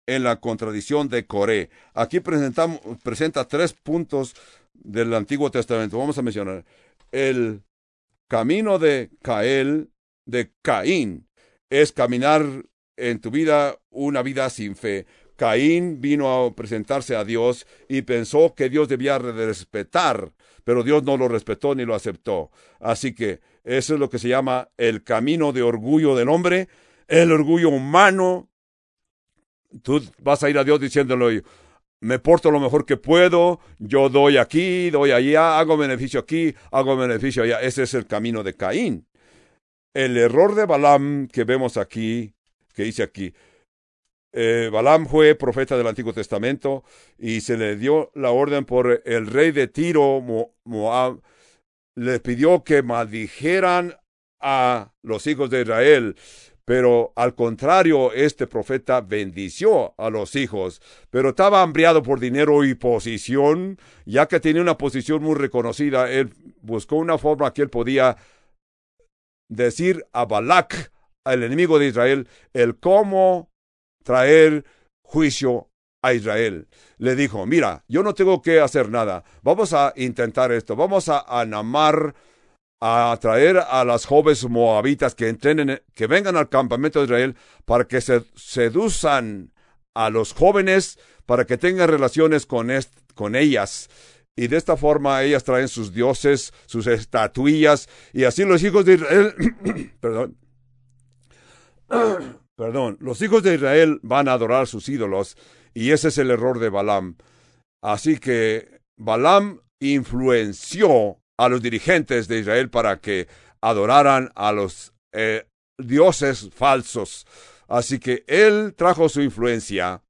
en la contradicción de Coré. Aquí presentamos, presenta tres puntos del Antiguo Testamento. Vamos a mencionar el camino de Cael, de Caín, es caminar en tu vida una vida sin fe. Caín vino a presentarse a Dios y pensó que Dios debía respetar, pero Dios no lo respetó ni lo aceptó. Así que eso es lo que se llama el camino de orgullo del hombre, el orgullo humano. Tú vas a ir a Dios diciéndole, me porto lo mejor que puedo, yo doy aquí, doy allá, hago beneficio aquí, hago beneficio allá. Ese es el camino de Caín. El error de Balaam que vemos aquí, que dice aquí, eh, Balaam fue profeta del Antiguo Testamento y se le dio la orden por el rey de Tiro, Moab, le pidió que maldijeran a los hijos de Israel. Pero al contrario, este profeta bendició a los hijos, pero estaba hambriado por dinero y posición, ya que tenía una posición muy reconocida. Él buscó una forma que él podía decir a Balak, al enemigo de Israel, el cómo traer juicio a Israel. Le dijo, mira, yo no tengo que hacer nada, vamos a intentar esto, vamos a anamar a traer a las jóvenes moabitas que entrenen, que vengan al campamento de Israel para que se seduzcan a los jóvenes para que tengan relaciones con, con ellas. Y de esta forma ellas traen sus dioses, sus estatuillas, y así los hijos de Israel, [COUGHS] perdón, perdón, los hijos de Israel van a adorar sus ídolos, y ese es el error de Balaam. Así que Balaam influenció a los dirigentes de Israel para que adoraran a los eh, dioses falsos. Así que él trajo su influencia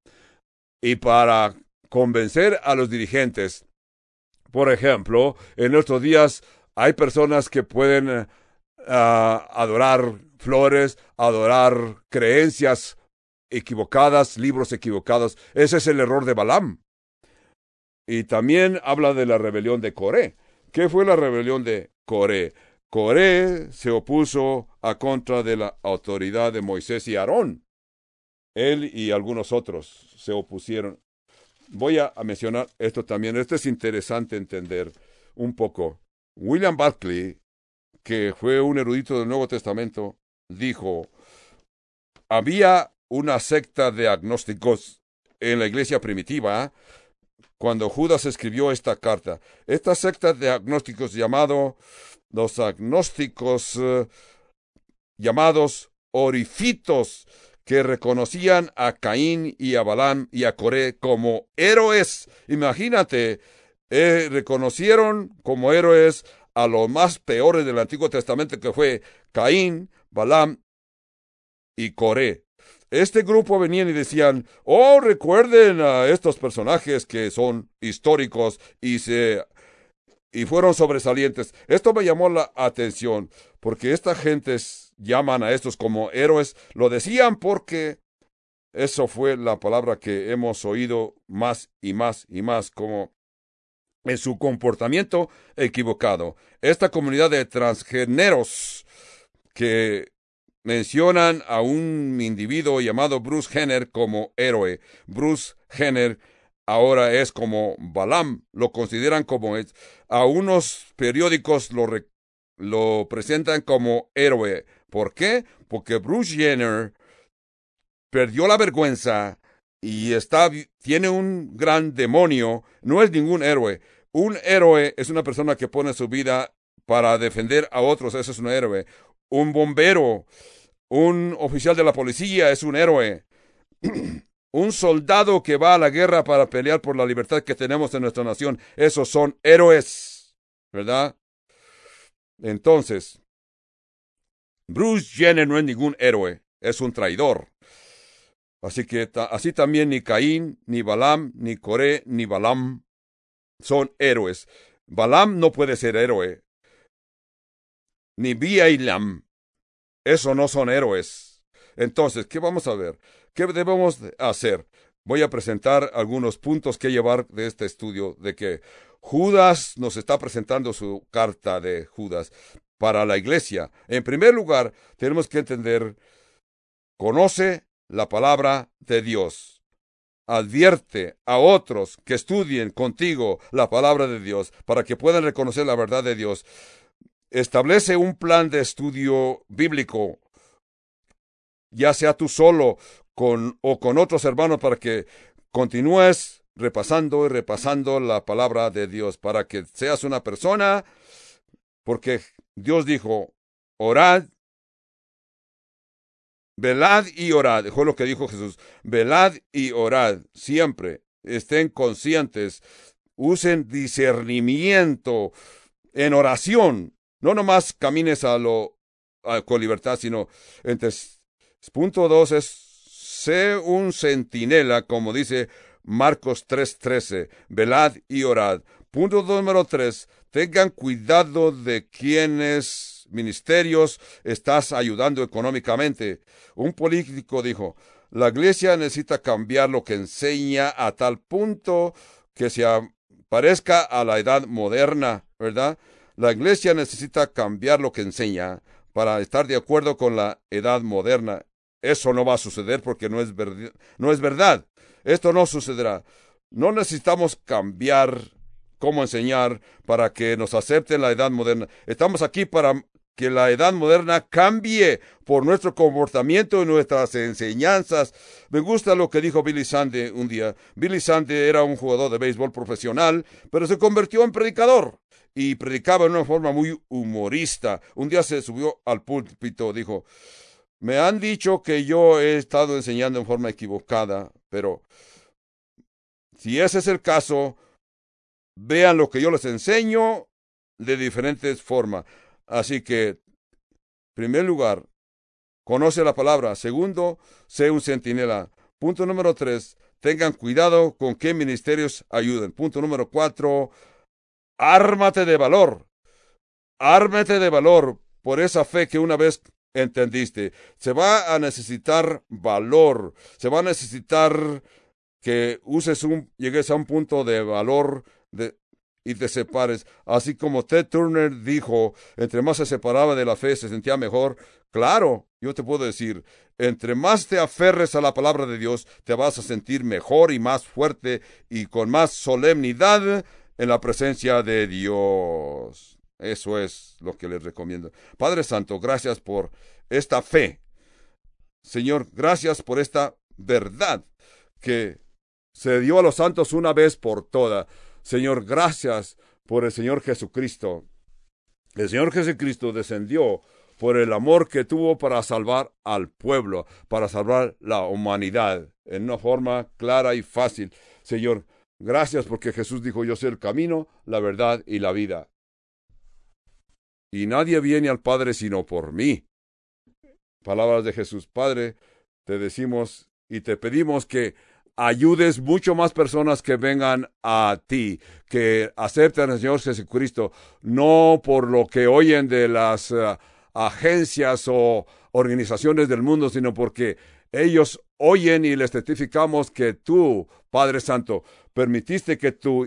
y para convencer a los dirigentes, por ejemplo, en nuestros días hay personas que pueden adorar flores, adorar creencias equivocadas, libros equivocados. Ese es el error de Balaam. Y también habla de la rebelión de Coré. ¿Qué fue la rebelión de Coré? Coré se opuso a contra de la autoridad de Moisés y Aarón. Él y algunos otros se opusieron. Voy a, mencionar esto también. Esto es interesante entender un poco. William Barclay, que fue un erudito del Nuevo Testamento, dijo, había una secta de agnósticos en la iglesia primitiva cuando Judas escribió esta carta. Esta secta de agnósticos llamado los agnósticos eh, llamados orifitos que reconocían a Caín y a Balaam y a Coré como héroes. Imagínate, eh, reconocieron como héroes a los más peores del Antiguo Testamento que fue Caín, Balaam y Coré. Este grupo venían y decían, oh, recuerden a estos personajes que son históricos y se y fueron sobresalientes. Esto me llamó la atención, porque estas gentes llaman a estos como héroes. Lo decían porque eso fue la palabra que hemos oído más y más y más como en su comportamiento equivocado. Esta comunidad de transgéneros que mencionan a un individuo llamado Bruce Henner como héroe. Bruce Jenner ahora es como Balam, lo consideran como es. A unos periódicos lo, lo presentan como héroe. ¿Por qué? Porque Bruce Jenner perdió la vergüenza y está, tiene un gran demonio. No es ningún héroe. Un héroe es una persona que pone su vida para defender a otros. Ese es un héroe. Un bombero, un oficial de la policía es un héroe. [CLEARS THROAT] un soldado que va a la guerra para pelear por la libertad que tenemos en nuestra nación. Esos son héroes. ¿Verdad? Entonces, Bruce Jenner no es ningún héroe, es un traidor. Así que así también ni Caín, ni Balam, ni Coré, ni Balam son héroes. Balam no puede ser héroe. Ni Biailam. Eso no son héroes. Entonces, ¿qué vamos a ver? ¿Qué debemos hacer? Voy a presentar algunos puntos que llevar de este estudio de que Judas nos está presentando su carta de Judas para la iglesia. En primer lugar, tenemos que entender, conoce la palabra de Dios. Advierte a otros que estudien contigo la palabra de Dios para que puedan reconocer la verdad de Dios. Establece un plan de estudio bíblico, ya sea tú solo o con otros hermanos para que continúes repasando y repasando la palabra de Dios, para que seas una persona, porque Dios dijo, orad, velad y orad. Fue lo que dijo Jesús, velad y orad siempre. Estén conscientes, usen discernimiento en oración. No nomás camines a lo con libertad, sino entonces, punto dos es sé un centinela, como dice Marcos 3:13, velad y orad. Punto número tres, tengan cuidado de quienes ministerios estás ayudando económicamente. Un político dijo, la iglesia necesita cambiar lo que enseña a tal punto que se parezca a la edad moderna, ¿verdad? La iglesia necesita cambiar lo que enseña para estar de acuerdo con la edad moderna. Eso no va a suceder porque no es, no es verdad. Esto no sucederá. No necesitamos cambiar cómo enseñar para que nos acepten la edad moderna. Estamos aquí para que la edad moderna cambie por nuestro comportamiento y nuestras enseñanzas. Me gusta lo que dijo Billy Sande un día. Billy Sande era un jugador de béisbol profesional, pero se convirtió en predicador y predicaba de una forma muy humorista. Un día se subió al púlpito, dijo, me han dicho que yo he estado enseñando en forma equivocada, pero si ese es el caso, vean lo que yo les enseño de diferentes formas. Así que, en primer lugar, conoce la palabra. Segundo, sé un centinela. Punto número tres, tengan cuidado con qué ministerios ayuden. Punto número cuatro, ármate de valor. Ármate de valor por esa fe que una vez entendiste. Se va a necesitar valor, se va a necesitar que uses un, llegues a un punto de valor de, y te separes. Así como Ted Turner dijo, entre más se separaba de la fe se sentía mejor. Claro, yo te puedo decir, entre más te aferres a la palabra de Dios, te vas a sentir mejor y más fuerte y con más solemnidad en la presencia de Dios. Eso es lo que les recomiendo. Padre Santo, gracias por esta fe. Señor, gracias por esta verdad que se dio a los santos una vez por todas. Señor, gracias por el Señor Jesucristo. El Señor Jesucristo descendió por el amor que tuvo para salvar al pueblo, para salvar la humanidad, en una forma clara y fácil. Señor, gracias porque Jesús dijo, yo soy el camino, la verdad y la vida y nadie viene al Padre sino por mí. Palabras de Jesús, Padre, te decimos y te pedimos que ayudes mucho más personas que vengan a ti, que acepten al Señor Jesucristo, no por lo que oyen de las eh, agencias o organizaciones del mundo, sino porque ellos oyen y les testificamos que tú, Padre Santo, permitiste que tu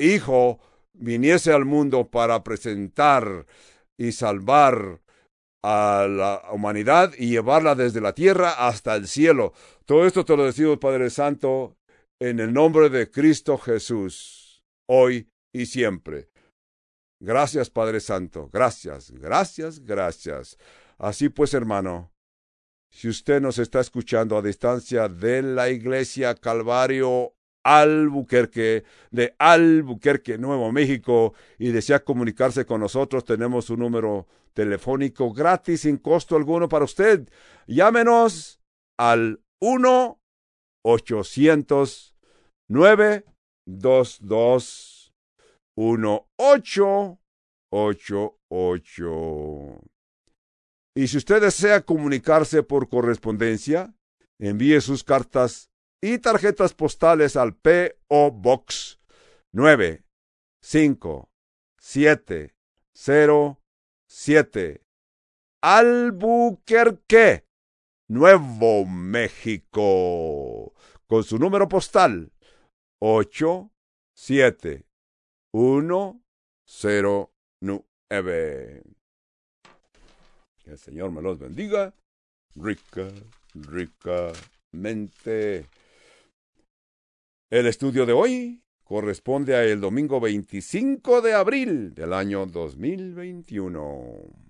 Hijo viniese al mundo para presentar y salvar a la humanidad y llevarla desde la tierra hasta el cielo. Todo esto te lo decimos, Padre Santo, en el nombre de Cristo Jesús, hoy y siempre. Gracias, Padre Santo. Gracias, gracias, gracias. Así pues, hermano, si usted nos está escuchando a distancia de la iglesia Calvario Albuquerque, de Albuquerque, Nuevo México, y desea comunicarse con nosotros, tenemos un número telefónico gratis sin costo alguno para usted. Llámenos al 1 800 922 1888. Y si usted desea comunicarse por correspondencia, envíe sus cartas y tarjetas postales al P.O. Box 95707 Albuquerque, Nuevo México, con su número postal 87109. Que el Señor me los bendiga rica, ricamente. El estudio de hoy corresponde a el domingo 25 de abril del año 2021.